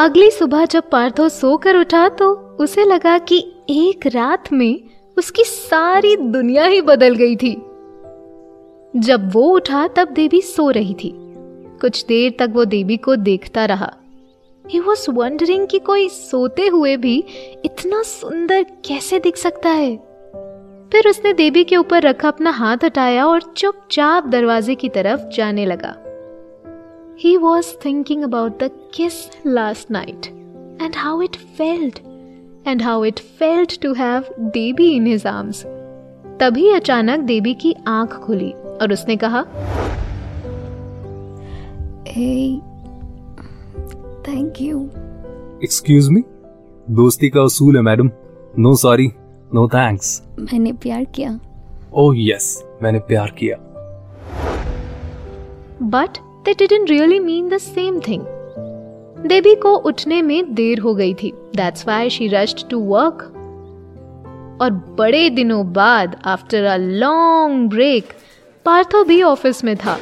अगली सुबह जब पार्थो सोकर उठा तो उसे लगा कि एक रात में उसकी सारी दुनिया ही बदल गई थी। जब वो उठा तब देवी सो रही थी। कुछ देर तक वो देवी को देखता रहा। ही वॉज़ वंडरिंग कि कोई सोते हुए भी इतना सुंदर कैसे दिख सकता है। फिर उसने देवी के ऊपर रखा अपना हाथ हटाया और चुपचाप दरवाजे की तरफ़ जाने लगा। He was thinking about the kiss last night and how it felt and how it felt to have Devi in his arms. तभी अचानक देवी की आँख खुली और उसने कहा Hey, thank you. Excuse me दोस्ती का उसूल है madam no sorry no thanks मैंने प्यार किया ओह यस मैंने प्यार किया but they didn't really mean the same thing. Devi को उठने में देर हो गई थी that's why she rushed to work और बड़े दिनों बाद after a long break Partho भी ऑफ़िस में था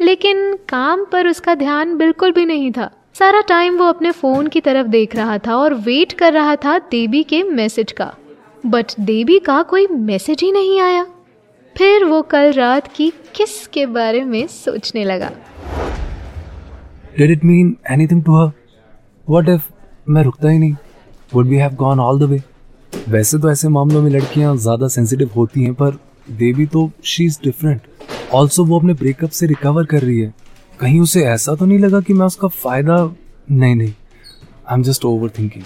लेकिन काम पर उसका ध्यान बिल्कुल भी नहीं था सारा टाइम वो अपने फ़ोन की तरफ़ देख रहा था और वेट कर रहा था देवी के मैसेज का बट देवी का कोई मैसेज ही नहीं आया फिर वो कल रात की किस के बारे में सोचने लगा? Did it mean anything to her what if मैं रुकता ही नहीं? Would we have gone all the way वैसे तो ऐसे मामलों में लड़कियाँ ज़्यादा सेंसिटिव होती हैं पर देवी तो शी इज़ डिफरेंट ऑल्सो वो अपने ब्रेकअप से रिकवर कर रही है। कहीं उसे ऐसा तो नहीं लगा कि मैं उसका फ़ायदा नहीं नहीं. I am just overthinking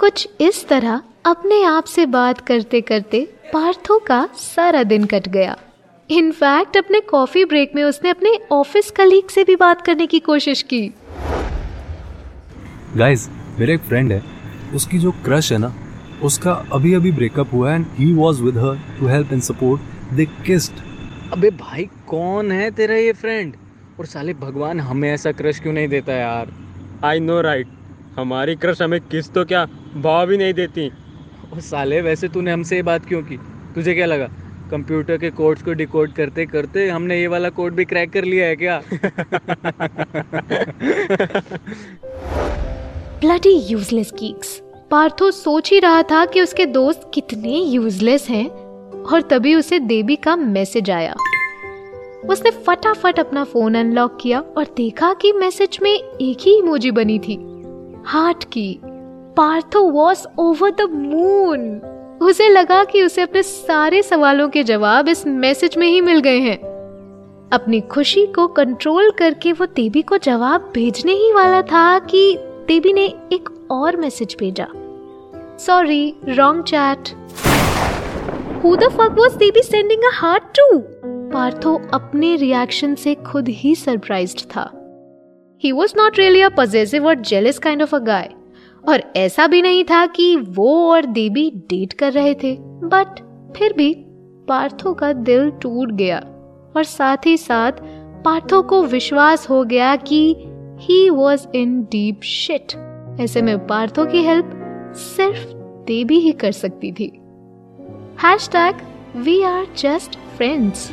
कुछ इस तरह अपने आप से बात करते करते पार्थो का सारा दिन कट गया। इनफैक्ट अपने कॉफ़ी ब्रेक में उसने अपने ऑफ़िस कलीग से भी बात करने की कोशिश की। गाइस मेरा एक फ्रेंड है। उसकी जो क्रश है ना उसका अभी अभी ब्रेकअप हुआ and he was with her to help and support they kissed अबे भाई कौन है तेरा ये फ्रेंड और साले भगवान हमें ऐसा क्रश क्यों नहीं देता यार? आई नो राइट हमारी क्रश हमें किस तो क्या? भाव भी नहीं देती। और साले, वैसे तूने हमसे ये बात क्यों की? तुझे क्या लगा? कंप्यूटर के कोड्स को डिकोड करते करते हमने ये वाला कोड भी क्रैक कर लिया है क्या? ब्लडी यूजलेस कीक्स पार्थो सोच ही रहा था कि उसके दोस्त कितने यूजलेस हैं, और तभी उसे देवी का मैसेज आया। उसने फटाफट अपना फ़ोन अनलॉक किया और देखा कि मैसेज में एक ही इमोजी बनी थी। हार्ट की। Partho was over the moon. उसे लगा कि उसे अपने सारे सवालों के जवाब इस मैसेज में ही मिल गए हैं। अपनी खुशी को कंट्रोल करके वो देवी को जवाब भेजने ही वाला था कि देवी ने एक और मैसेज भेजा। Sorry wrong chat who the fuck was Devi sending a heart to Partho अपने रिएक्शन से खुद ही सरप्राइज्ड था। He was not really a positive और jealous kind of a guy और ऐसा भी नहीं था कि वो और देवी डेट कर रहे थे। बट फिर भी पार्थो का दिल टूट गया और साथ ही साथ पार्थो को विश्वास हो गया कि he was in deep shit ऐसे में पार्थो की हेल्प सिर्फ़ देवी ही कर सकती थी। Hashtag we are just friends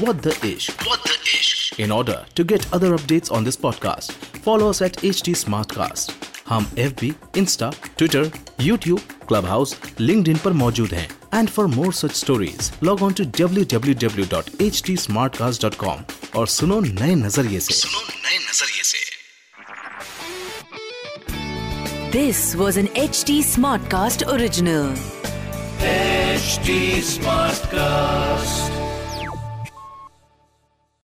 What the ish? What the ish? In order to get other updates on this podcast, follow us at HT Smartcast. हम FB, Insta, Twitter, YouTube, Clubhouse, LinkedIn पर मौजूद हैं and for more such stories log on to www.htsmartcast.com और सुनो नए नजरिए से सुनो नए नजरिए से This was an HT Smartcast original. HT Smartcast.